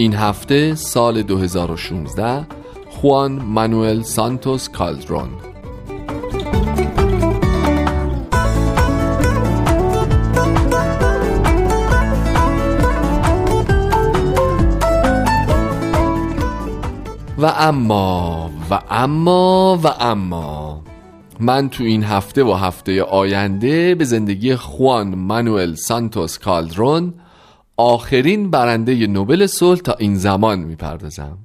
این هفته سال 2016 خوان مانوئل سانتوس کالدرون. و اما و اما و اما. من تو این هفته و هفته آینده به زندگی خوان مانوئل سانتوس کالدرون آخرین برنده نوبل صلح تا این زمان می‌پردازم.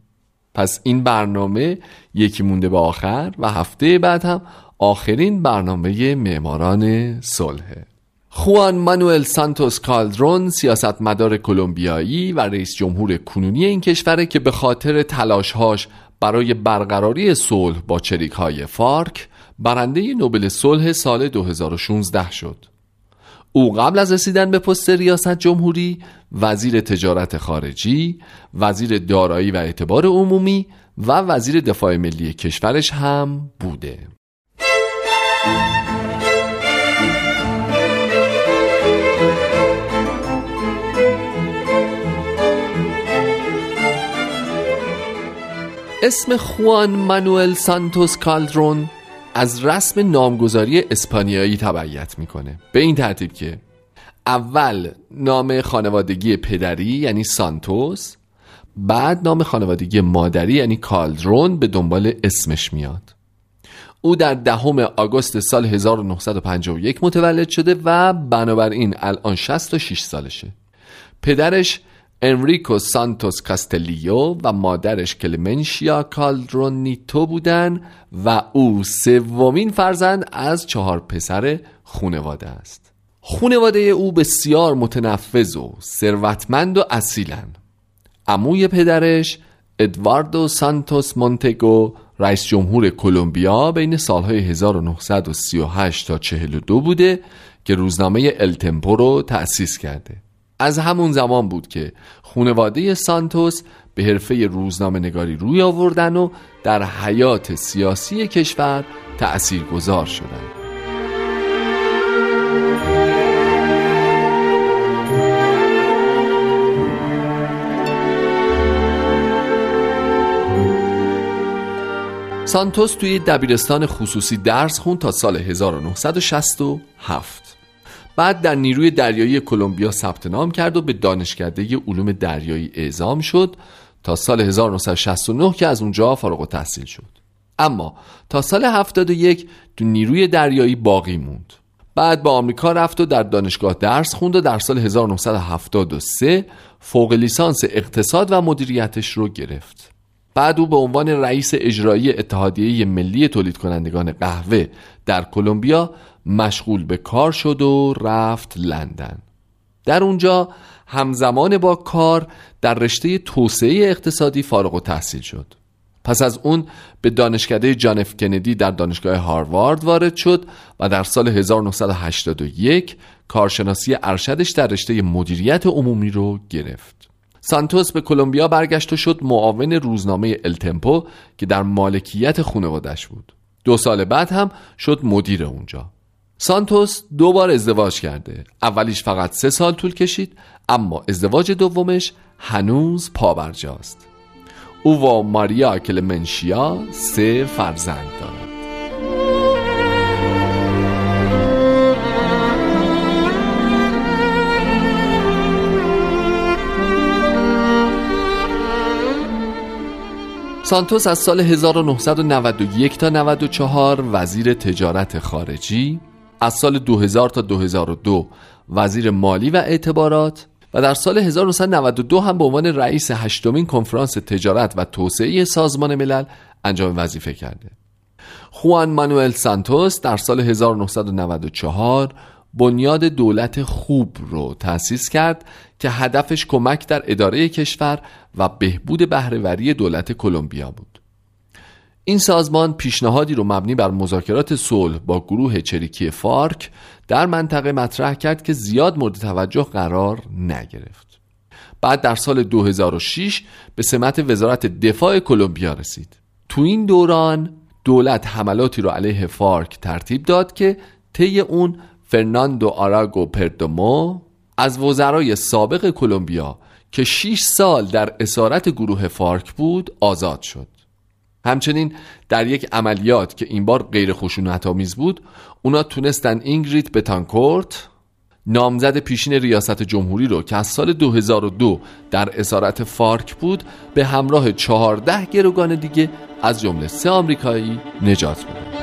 پس این برنامه یکی مونده به آخر و هفته بعد هم آخرین برنامه معماران صلحه خوان مانوئل سانتوس کالدرون سیاستمدار کلمبیایی و رئیس جمهور کنونی این کشوره که به خاطر تلاشهاش برای برقراری صلح با چریک های فارک برنده نوبل صلح سال 2016 شد. او قبل از رسیدن به پست ریاست جمهوری وزیر تجارت خارجی، وزیر دارایی و اعتبار عمومی و وزیر دفاع ملی کشورش هم بوده. اسم خوان مانوئل سانتوس کالدرون از رسم نامگذاری اسپانیایی تبعیت می‌کنه. به این ترتیب که اول نام خانوادگی پدری یعنی سانتوس بعد نام خانوادگی مادری یعنی کالدرون به دنبال اسمش میاد. او در دهم آگوست سال 1951 متولد شده و بنابراین الان 66 سالشه. پدرش انریکو سانتوس کاستلیو و مادرش کلمنشیا کالدرونیتو بودن و او سومین فرزند از چهار پسر خونواده است. خونواده او بسیار متنفذ و ثروتمند و اصیلن. عموی پدرش ادواردو سانتوس مونتگو رئیس جمهور کلمبیا بین سالهای 1938 تا 42 بوده که روزنامه التمپو رو تأسیس کرده. از همون زمان بود که خونواده سانتوس به حرفه روزنامه نگاری روی آوردن و در حیات سیاسی کشور تأثیر گذار شدند. سانتوس توی دبیرستان خصوصی درس خون تا سال 1967 بعد در نیروی دریایی کلمبیا ثبت نام کرد و به دانشکده علوم دریایی اعزام شد تا سال 1969 که از اونجا فارغ و تحصیل شد. اما تا سال 71 تو نیروی دریایی باقی موند. بعد به آمریکا رفت و در دانشگاه درس خوند و در سال 1973 فوق لیسانس اقتصاد و مدیریتش رو گرفت. بعد او به عنوان رئیس اجرایی اتحادیه ملی تولید کنندگان قهوه در کلمبیا مشغول به کار شد و رفت لندن. در اونجا همزمان با کار در رشته توسعه اقتصادی فارغ و تحصیل شد. پس از اون به دانشکده جان اف کندی در دانشگاه هاروارد وارد شد و در سال 1981 کارشناسی ارشدش در رشته مدیریت عمومی رو گرفت. سانتوس به کلمبیا برگشت و شد معاون روزنامه التمپو که در مالکیت خانوادش بود. دو سال بعد هم شد مدیر اونجا. سانتوس دو بار ازدواج کرده. اولیش فقط سه سال طول کشید اما ازدواج دومش هنوز پابرجاست. او و ماریا کلمنشیا سه فرزند دارد سانتوس از سال 1991 تا 94 وزیر تجارت خارجی از سال 2000 تا 2002 وزیر مالی و اعتبارات و در سال 1992 هم به عنوان رئیس هشتمین کنفرانس تجارت و توسعه سازمان ملل انجام وظیفه کرده. خوان مانوئل سانتوس در سال 1994 بنیاد دولت خوب رو تأسیس کرد که هدفش کمک در اداره کشور و بهبود بهرهوری دولت کلمبیا بود. این سازمان پیشنهادی رو مبنی بر مذاکرات صلح با گروه چریکی فارک در منطقه مطرح کرد که زیاد مورد توجه قرار نگرفت. بعد در سال 2006 به سمت وزارت دفاع کلمبیا رسید. تو این دوران دولت حملاتی رو علیه فارک ترتیب داد که طی اون فرناندو آرائوخو پردومو از وزرای سابق کلمبیا که 6 سال در اسارت گروه فارک بود آزاد شد. همچنین در یک عملیات که این بار غیر خشونت آمیز بود اونا تونستن اینگرید بتانکورت نامزد پیشین ریاست جمهوری رو که از سال 2002 در اسارت فارک بود به همراه 14 گروگان دیگه از جمله سه آمریکایی نجات بدن.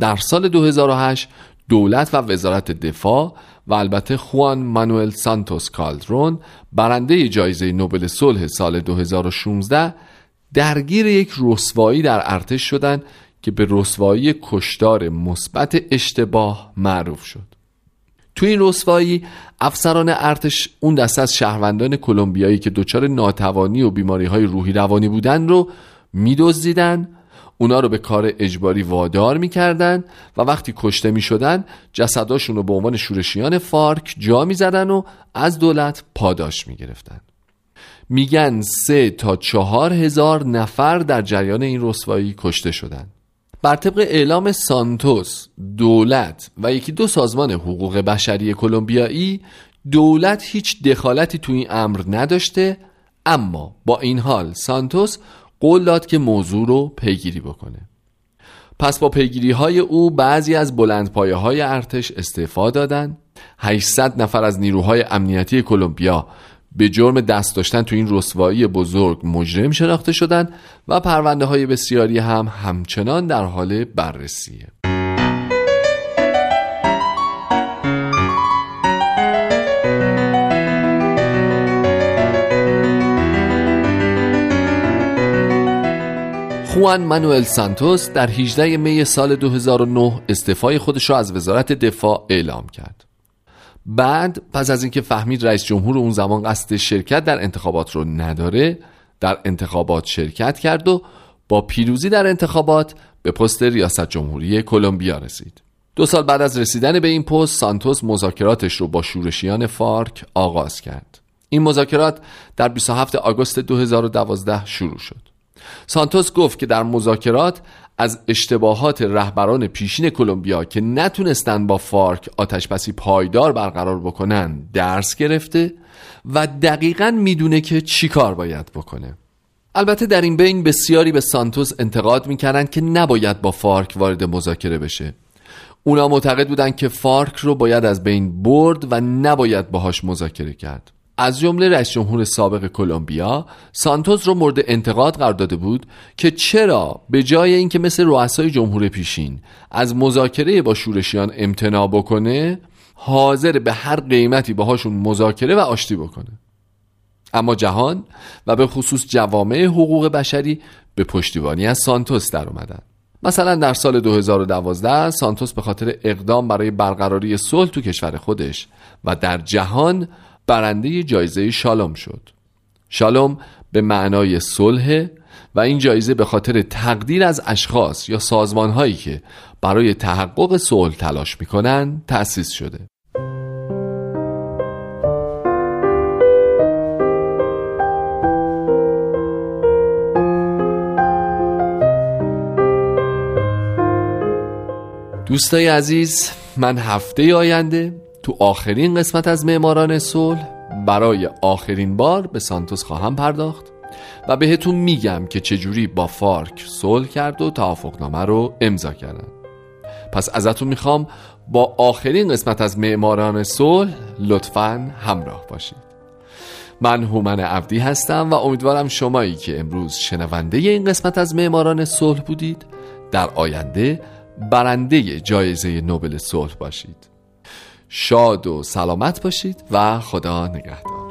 در سال 2008 دولت و وزارت دفاع و البته خوان مانوئل سانتوس کالدرون برنده جایزه نوبل صلح سال 2016 درگیر یک رسوایی در ارتش شدند که به رسوایی کشتار مثبت اشتباه معروف شد. تو این رسوایی افسران ارتش اون دسته از شهروندان کلمبیایی که دچار ناتوانی و بیماری های روحی روانی بودن رو میدزدیدن اونا رو به کار اجباری وادار می‌کردن و وقتی کشته می‌شدن جسداشون رو به عنوان شورشیان فارک جا می‌زدن و از دولت پاداش می‌گرفتن. میگن سه تا چهار هزار نفر در جریان این رسوایی کشته شدن. بر طبق اعلام سانتوس دولت و یکی دو سازمان حقوق بشری کلمبیایی دولت هیچ دخالتی تو این امر نداشته اما با این حال سانتوس قول داد که موضوع رو پیگیری بکنه. پس با پیگیری های او بعضی از بلند پایه های ارتش استعفا دادن. 800 نفر از نیروهای امنیتی کلمبیا به جرم دست داشتن تو این رسوایی بزرگ مجرم شناخته شدند و پرونده های بسیاری هم همچنان در حال بررسیه. خوان مانوئل سانتوس در 18 می سال 2009 استعفای خودش را از وزارت دفاع اعلام کرد. بعد پس از اینکه فهمید رئیس جمهور اون زمان قصد شرکت در انتخابات رو نداره در انتخابات شرکت کرد و با پیروزی در انتخابات به پست ریاست جمهوری کلمبیا رسید. دو سال بعد از رسیدن به این پست سانتوس مذاکراتش رو با شورشیان فارک آغاز کرد. این مذاکرات در 27 آگوست 2012 شروع شد. سانتوس گفت که در مذاکرات از اشتباهات رهبران پیشین کلمبیا که نتونستن با فارک آتشبسی پایدار برقرار بکنن درس گرفته و دقیقا می‌دونه که چی کار باید بکنه. البته در این بین بسیاری به سانتوس انتقاد می‌کردن که نباید با فارک وارد مذاکره بشه. اونا معتقد بودن که فارک رو باید از بین برد و نباید باهاش مذاکره کرد. از جمله رئیس جمهور سابق کلمبیا سانتوس رو مورد انتقاد قرار داده بود که چرا به جای اینکه مثل رؤسای جمهور پیشین از مذاکره با شورشیان امتناع بکنه حاضر به هر قیمتی باهاشون مذاکره و آشتی بکنه. اما جهان و به خصوص جوامع حقوق بشری به پشتیبانی از سانتوس در اومدن. مثلا در سال 2012 سانتوس به خاطر اقدام برای برقراری صلح تو کشور خودش و در جهان برنده جایزه شالوم شد. شالوم به معنای صلح و این جایزه به خاطر تقدیر از اشخاص یا سازمانهایی که برای تحقق صلح تلاش می‌کنن تأسیس شده. دوستای عزیز من هفته آینده تو آخرین قسمت از معماران صلح برای آخرین بار به سانتوس خواهم پرداخت و بهتون میگم که چجوری با فارک صلح کرد و توافقنامه رو امضا کردن. پس ازتون می‌خوام با آخرین قسمت از معماران صلح لطفا همراه باشید. من هومن عبدی هستم و امیدوارم شمایی که امروز شنونده این قسمت از معماران صلح بودید در آینده برنده جایزه نوبل صلح باشید. شاد و سلامت باشید و خدا نگهدار.